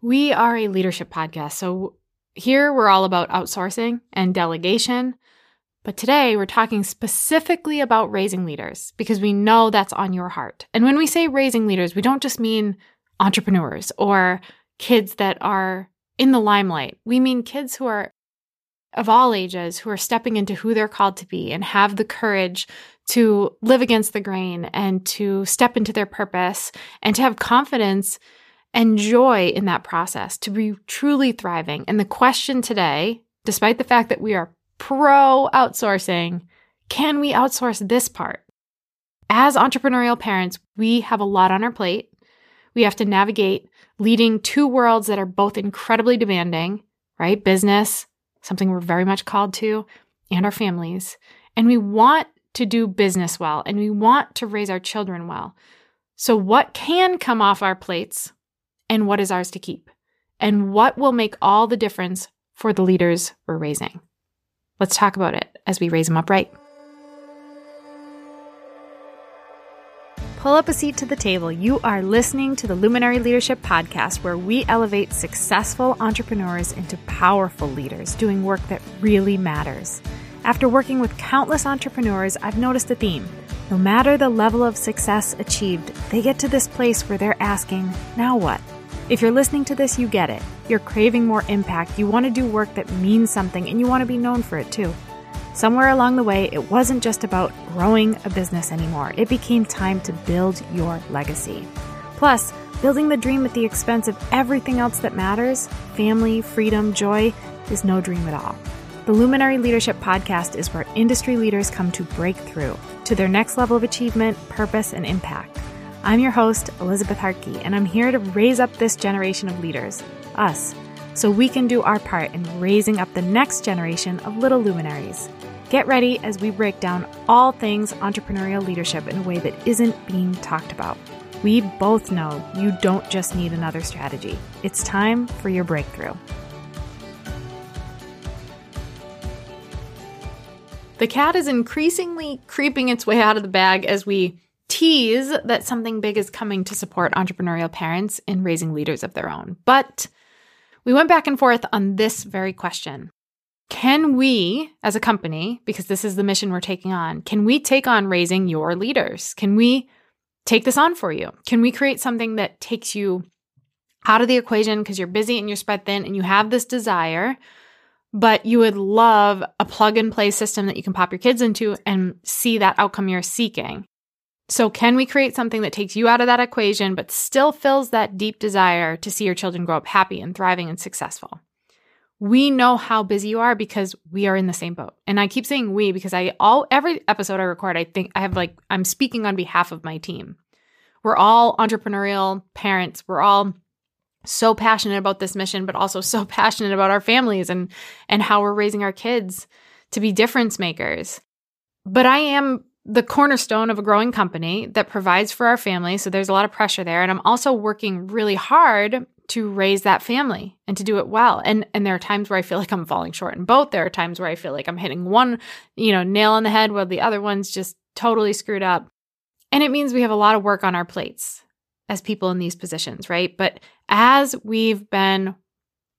We are a leadership podcast. So here we're all about outsourcing and delegation. But today we're talking specifically about raising leaders because we know that's on your heart. And when we say raising leaders, we don't just mean entrepreneurs or kids that are in the limelight. We mean kids who are of all ages who are stepping into who they're called to be and have the courage to live against the grain and to step into their purpose and to have confidence and joy in that process, to be truly thriving. And the question today, despite the fact that we are pro outsourcing, can we outsource this part? As entrepreneurial parents, we have a lot on our plate. We have to navigate leading two worlds that are both incredibly demanding, right? Business something we're very much called to, and our families. And we want to do business well and we want to raise our children well. So, what can come off our plates and what is ours to keep? And what will make all the difference for the leaders we're raising? Let's talk about it as we raise them up right. Pull up a seat to the table. You are listening to the Luminary Leadership Podcast, where we elevate successful entrepreneurs into powerful leaders doing work that really matters. After working with countless entrepreneurs, I've noticed a theme. No matter the level of success achieved, they get to this place where they're asking, now what? If you're listening to this, you get it. You're craving more impact. You want to do work that means something, and you want to be known for it too. Somewhere along the way, it wasn't just about growing a business anymore. It became time to build your legacy. Plus, building the dream at the expense of everything else that matters family, freedom, joy is no dream at all. The Luminary Leadership Podcast is where industry leaders come to break through to their next level of achievement, purpose, and impact. I'm your host, Elizabeth Hartke, and I'm here to raise up this generation of leaders, us, so we can do our part in raising up the next generation of little luminaries. Get ready as we break down all things entrepreneurial leadership in a way that isn't being talked about. We both know you don't just need another strategy, it's time for your breakthrough. The cat is increasingly creeping its way out of the bag as we tease that something big is coming to support entrepreneurial parents in raising leaders of their own. But we went back and forth on this very question can we, as a company, because this is the mission we're taking on, can we take on raising your leaders? Can we take this on for you? Can we create something that takes you out of the equation because you're busy and you're spread thin and you have this desire, but you would love a plug and play system that you can pop your kids into and see that outcome you're seeking? So, can we create something that takes you out of that equation, but still fills that deep desire to see your children grow up happy and thriving and successful? we know how busy you are because we are in the same boat. And I keep saying we because I all every episode I record, I think I have like I'm speaking on behalf of my team. We're all entrepreneurial parents. We're all so passionate about this mission, but also so passionate about our families and and how we're raising our kids to be difference makers. But I am the cornerstone of a growing company that provides for our family. So there's a lot of pressure there. And I'm also working really hard to raise that family and to do it well. And and there are times where I feel like I'm falling short in both. There are times where I feel like I'm hitting one, you know, nail on the head while the other one's just totally screwed up. And it means we have a lot of work on our plates as people in these positions, right? But as we've been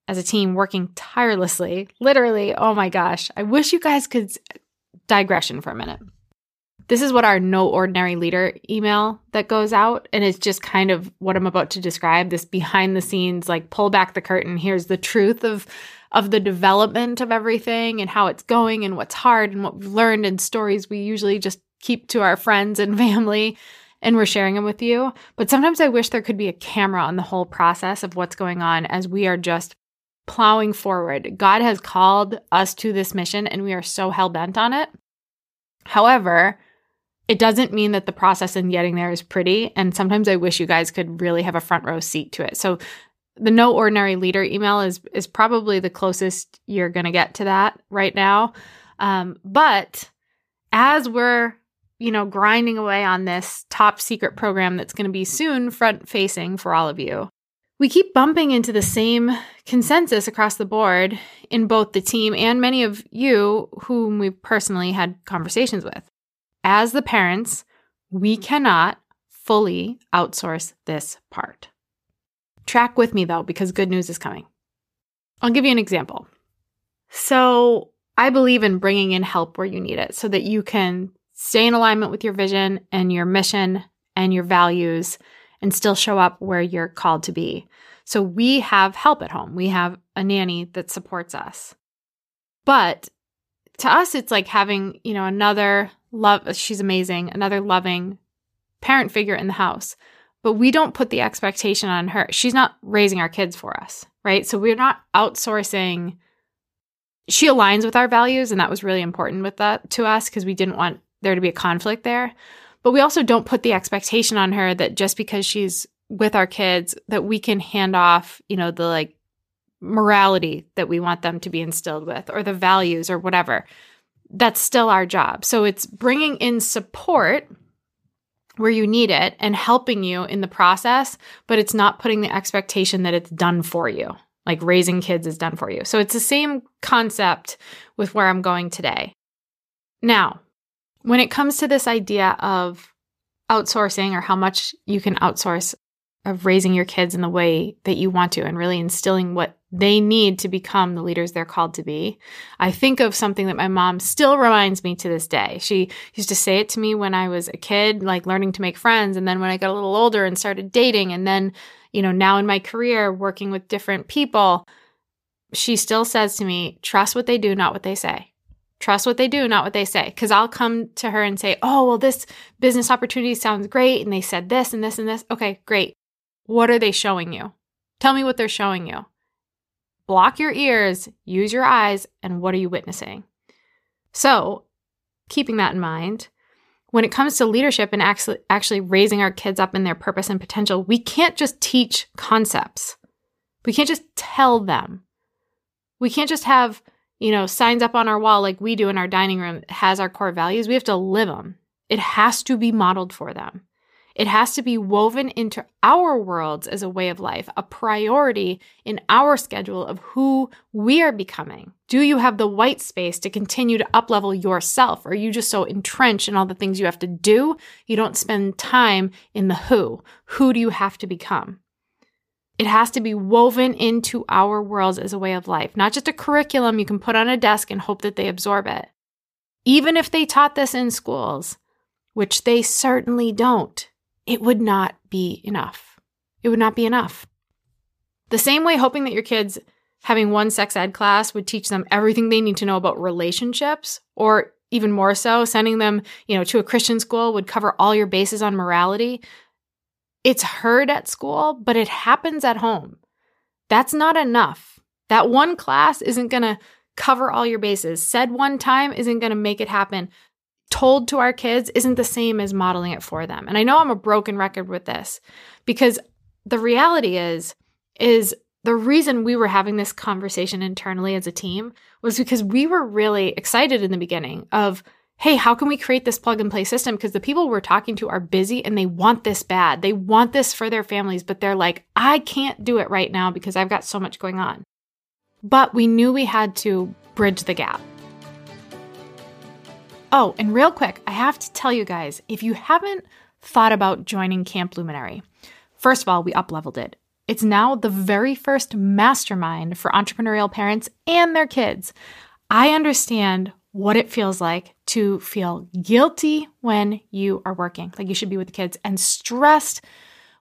as a team working tirelessly, literally, oh my gosh, I wish you guys could digression for a minute. This is what our no ordinary leader email that goes out. And it's just kind of what I'm about to describe this behind the scenes, like pull back the curtain. Here's the truth of of the development of everything and how it's going and what's hard and what we've learned and stories we usually just keep to our friends and family and we're sharing them with you. But sometimes I wish there could be a camera on the whole process of what's going on as we are just plowing forward. God has called us to this mission and we are so hell bent on it. However, it doesn't mean that the process in getting there is pretty. And sometimes I wish you guys could really have a front row seat to it. So the no ordinary leader email is is probably the closest you're going to get to that right now. Um, but as we're you know grinding away on this top secret program that's going to be soon front facing for all of you, we keep bumping into the same consensus across the board in both the team and many of you whom we've personally had conversations with as the parents, we cannot fully outsource this part. Track with me though, because good news is coming. I'll give you an example. So, I believe in bringing in help where you need it so that you can stay in alignment with your vision and your mission and your values and still show up where you're called to be. So, we have help at home. We have a nanny that supports us. But to us, it's like having, you know, another love, she's amazing, another loving parent figure in the house. But we don't put the expectation on her. She's not raising our kids for us, right? So we're not outsourcing. She aligns with our values, and that was really important with that to us because we didn't want there to be a conflict there. But we also don't put the expectation on her that just because she's with our kids that we can hand off, you know, the like morality that we want them to be instilled with or the values or whatever. That's still our job. So it's bringing in support where you need it and helping you in the process, but it's not putting the expectation that it's done for you. Like raising kids is done for you. So it's the same concept with where I'm going today. Now, when it comes to this idea of outsourcing or how much you can outsource of raising your kids in the way that you want to and really instilling what they need to become the leaders they're called to be. I think of something that my mom still reminds me to this day. She used to say it to me when I was a kid, like learning to make friends. And then when I got a little older and started dating, and then, you know, now in my career, working with different people, she still says to me, trust what they do, not what they say. Trust what they do, not what they say. Because I'll come to her and say, oh, well, this business opportunity sounds great. And they said this and this and this. Okay, great. What are they showing you? Tell me what they're showing you block your ears, use your eyes, and what are you witnessing? So, keeping that in mind, when it comes to leadership and actually, actually raising our kids up in their purpose and potential, we can't just teach concepts. We can't just tell them. We can't just have, you know, signs up on our wall like we do in our dining room has our core values. We have to live them. It has to be modeled for them. It has to be woven into our worlds as a way of life, a priority in our schedule of who we are becoming. Do you have the white space to continue to uplevel yourself? Or are you just so entrenched in all the things you have to do, you don't spend time in the who? Who do you have to become? It has to be woven into our worlds as a way of life, not just a curriculum you can put on a desk and hope that they absorb it. Even if they taught this in schools, which they certainly don't, it would not be enough. It would not be enough. The same way hoping that your kids having one sex ed class would teach them everything they need to know about relationships or even more so sending them, you know, to a Christian school would cover all your bases on morality. It's heard at school, but it happens at home. That's not enough. That one class isn't going to cover all your bases. Said one time isn't going to make it happen told to our kids isn't the same as modeling it for them. And I know I'm a broken record with this because the reality is is the reason we were having this conversation internally as a team was because we were really excited in the beginning of hey, how can we create this plug and play system? Because the people we're talking to are busy and they want this bad. They want this for their families, but they're like, I can't do it right now because I've got so much going on. But we knew we had to bridge the gap. Oh, and real quick, I have to tell you guys if you haven't thought about joining Camp Luminary, first of all, we up leveled it. It's now the very first mastermind for entrepreneurial parents and their kids. I understand what it feels like to feel guilty when you are working, like you should be with the kids, and stressed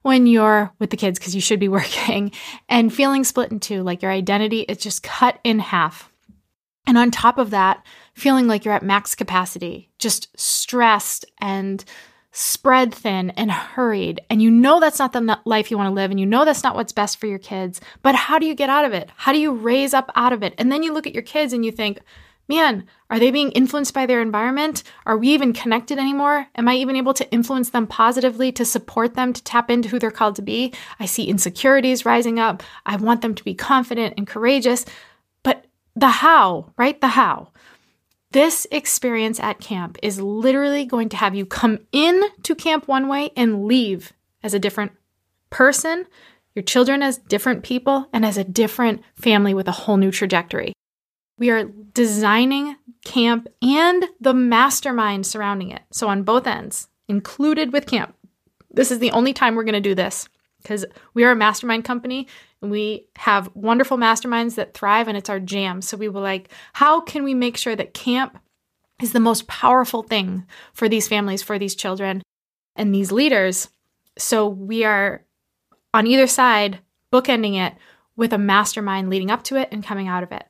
when you're with the kids because you should be working, and feeling split in two, like your identity is just cut in half. And on top of that, feeling like you're at max capacity, just stressed and spread thin and hurried. And you know that's not the life you want to live. And you know that's not what's best for your kids. But how do you get out of it? How do you raise up out of it? And then you look at your kids and you think, man, are they being influenced by their environment? Are we even connected anymore? Am I even able to influence them positively to support them to tap into who they're called to be? I see insecurities rising up. I want them to be confident and courageous But the how, right? The how. This experience at camp is literally going to have you come in to camp one way and leave as a different person, your children as different people, and as a different family with a whole new trajectory. We are designing camp and the mastermind surrounding it. So, on both ends, included with camp. This is the only time we're going to do this. because we are a mastermind company we have wonderful masterminds that thrive and it's our jam. So we were like, how can we make sure that camp is the most powerful thing for these families, for these children, and these leaders? So we are on either side bookending it with a mastermind leading up to it and coming out of it.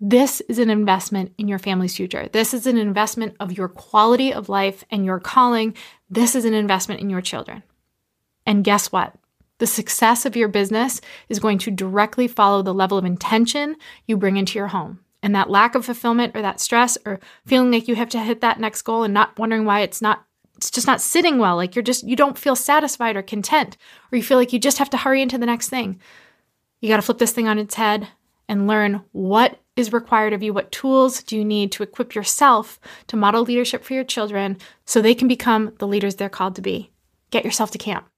This is an investment in your family's future. This is an investment of your quality of life and your calling. This is an investment in your children. And guess what? The success of your business is going to directly follow the level of intention you bring into your home. And that lack of fulfillment or that stress or feeling like you have to hit that next goal and not wondering why it's not it's just not sitting well, like you're just you don't feel satisfied or content or you feel like you just have to hurry into the next thing. You got to flip this thing on its head and learn what is required of you, what tools do you need to equip yourself to model leadership for your children so they can become the leaders they're called to be. Get yourself to camp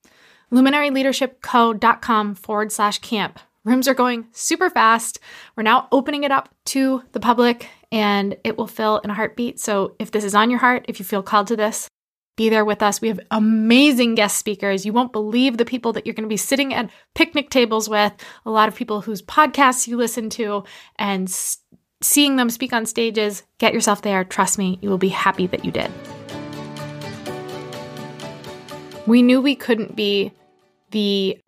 luminaryleadershipco.com forward slash camp. Rooms are going super fast. We're now opening it up to the public and it will fill in a heartbeat. So if this is on your heart, if you feel called to this, be there with us. We have amazing guest speakers. You won't believe the people that you're going to be sitting at picnic tables with, a lot of people whose podcasts you listen to, and seeing them speak on stages. Get yourself there. Trust me, you will be happy that you did. We knew we couldn't be the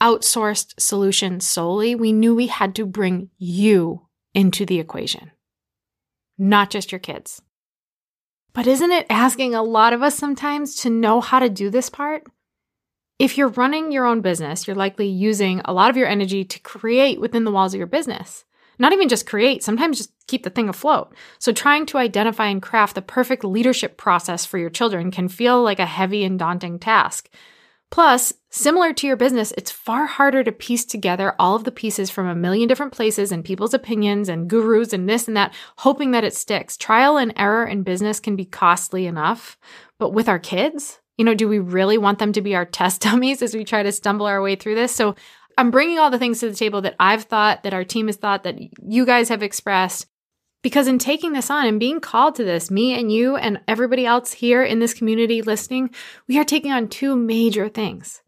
outsourced solution solely, we knew we had to bring you into the equation, not just your kids. But isn't it asking a lot of us sometimes to know how to do this part? If you're running your own business, you're likely using a lot of your energy to create within the walls of your business. Not even just create, sometimes just keep the thing afloat. So, trying to identify and craft the perfect leadership process for your children can feel like a heavy and daunting task. Plus, similar to your business, it's far harder to piece together all of the pieces from a million different places and people's opinions and gurus and this and that, hoping that it sticks. Trial and error in business can be costly enough, but with our kids, you know, do we really want them to be our test dummies as we try to stumble our way through this? So I'm bringing all the things to the table that I've thought, that our team has thought, that you guys have expressed, because in taking this on and being called to this, me and you and everybody else here in this community listening, we are taking on two major things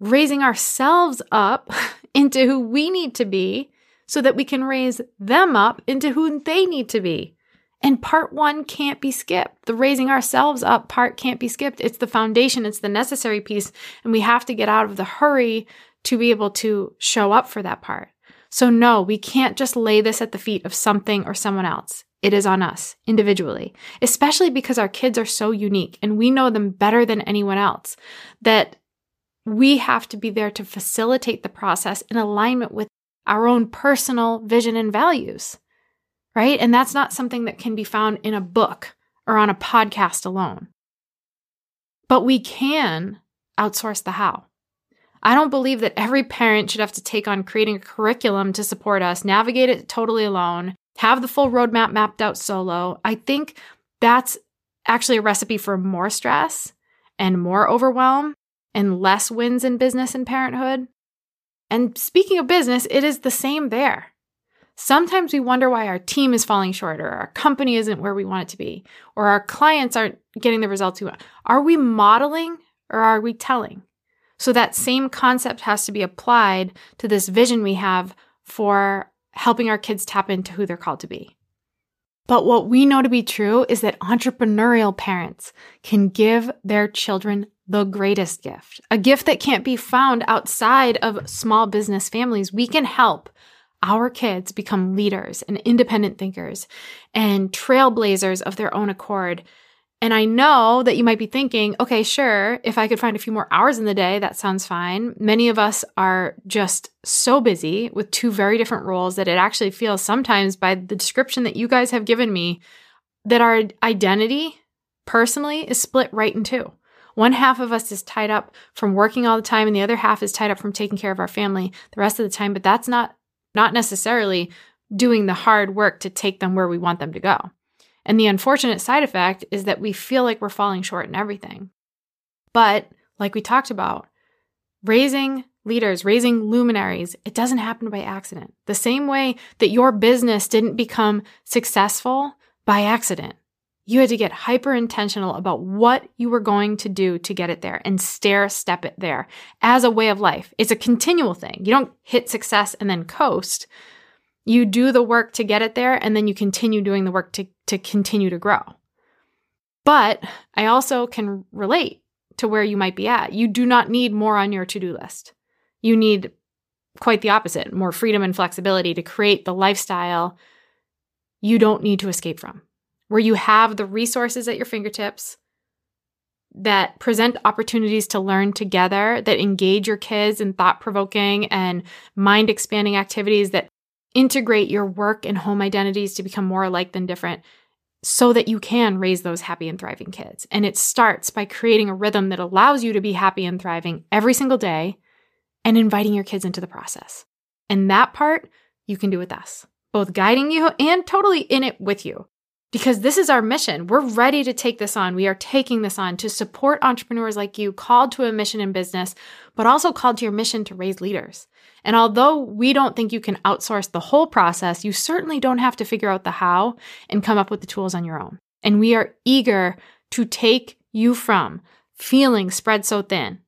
raising ourselves up into who we need to be so that we can raise them up into who they need to be. And part one can't be skipped. The raising ourselves up part can't be skipped. It's the foundation, it's the necessary piece. And we have to get out of the hurry to be able to show up for that part. So, no, we can't just lay this at the feet of something or someone else. It is on us individually, especially because our kids are so unique and we know them better than anyone else that we have to be there to facilitate the process in alignment with our own personal vision and values, right? And that's not something that can be found in a book or on a podcast alone. But we can outsource the how. I don't believe that every parent should have to take on creating a curriculum to support us, navigate it totally alone, have the full roadmap mapped out solo. I think that's actually a recipe for more stress and more overwhelm and less wins in business and parenthood. And speaking of business, it is the same there. Sometimes we wonder why our team is falling short, or our company isn't where we want it to be, or our clients aren't getting the results we want. Are we modeling or are we telling? So that same concept has to be applied to this vision we have for helping our kids tap into who they're called to be. But what we know to be true is that entrepreneurial parents can give their children the greatest gift, a gift that can't be found outside of small business families. We can help our kids become leaders and independent thinkers and trailblazers of their own accord and I know that you might be thinking, okay, sure, if I could find a few more hours in the day, that sounds fine. Many of us are just so busy with two very different roles that it actually feels sometimes by the description that you guys have given me that our identity personally is split right in two. One half of us is tied up from working all the time and the other half is tied up from taking care of our family the rest of the time, but that's not not necessarily doing the hard work to take them where we want them to go. And the unfortunate side effect is that we feel like we're falling short in everything. But like we talked about, raising leaders, raising luminaries, it doesn't happen by accident. The same way that your business didn't become successful by accident. You had to get hyper intentional about what you were going to do to get it there and stair step it there as a way of life. It's a continual thing. You don't hit success and then coast. You do the work to get it there and then you continue doing the work to, to continue to grow. But I also can relate to where you might be at. You do not need more on your to do list. You need quite the opposite more freedom and flexibility to create the lifestyle you don't need to escape from, where you have the resources at your fingertips that present opportunities to learn together, that engage your kids in thought provoking and mind expanding activities that integrate your work and home identities to become more alike than different so that you can raise those happy and thriving kids. And it starts by creating a rhythm that allows you to be happy and thriving every single day and inviting your kids into the process. And that part you can do with us, both guiding you and totally in it with you. Because this is our mission. We're ready to take this on. We are taking this on to support entrepreneurs like you called to a mission in business, but also called to your mission to raise leaders. And although we don't think you can outsource the whole process, you certainly don't have to figure out the how and come up with the tools on your own. And we are eager to take you from feeling spread so thin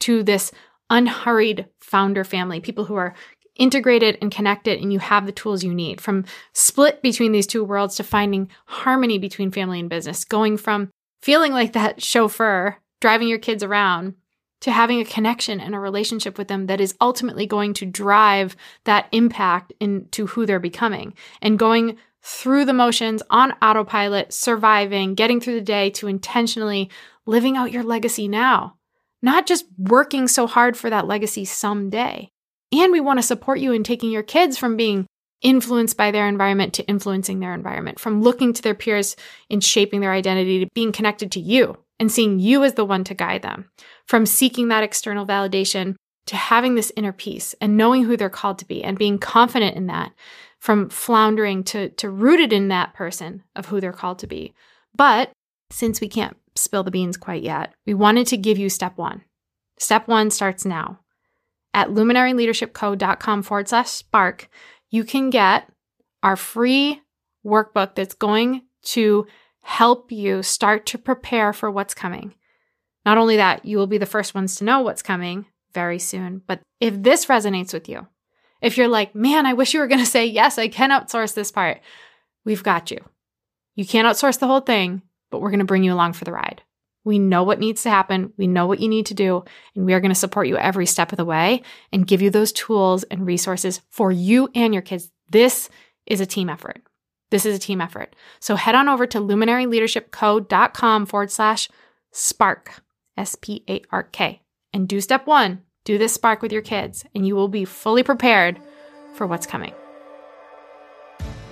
to this unhurried founder family, people who are integrated and connected and you have the tools you need from split between these two worlds to finding harmony between family and business, going from feeling like that chauffeur driving your kids around to having a connection and a relationship with them that is ultimately going to drive that impact into who they're becoming and going through the motions on autopilot, surviving, getting through the day to intentionally living out your legacy now not just working so hard for that legacy someday. And we want to support you in taking your kids from being influenced by their environment to influencing their environment, from looking to their peers in shaping their identity to being connected to you and seeing you as the one to guide them, from seeking that external validation to having this inner peace and knowing who they're called to be and being confident in that, from floundering to, to rooted in that person of who they're called to be. But since we can't spill the beans quite yet, we wanted to give you step one. Step one starts now. At luminaryleadershipco.com forward slash spark, you can get our free workbook that's going to help you start to prepare for what's coming. Not only that, you will be the first ones to know what's coming very soon. But if this resonates with you, if you're like, man, I wish you were going to say, yes, I can outsource this part, we've got you. You can't outsource the whole thing, but we're going to bring you along for the ride. We know what needs to happen. We know what you need to do, and we are going to support you every step of the way and give you those tools and resources for you and your kids. This is a team effort. This is a team effort. So head on over to luminaryleadershipco.com forward slash spark, S P A R K, and do step one. Do this spark with your kids, and you will be fully prepared for what's coming.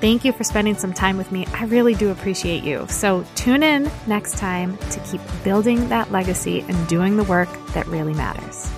Thank you for spending some time with me. I really do appreciate you. So tune in next time to keep building that legacy and doing the work that really matters.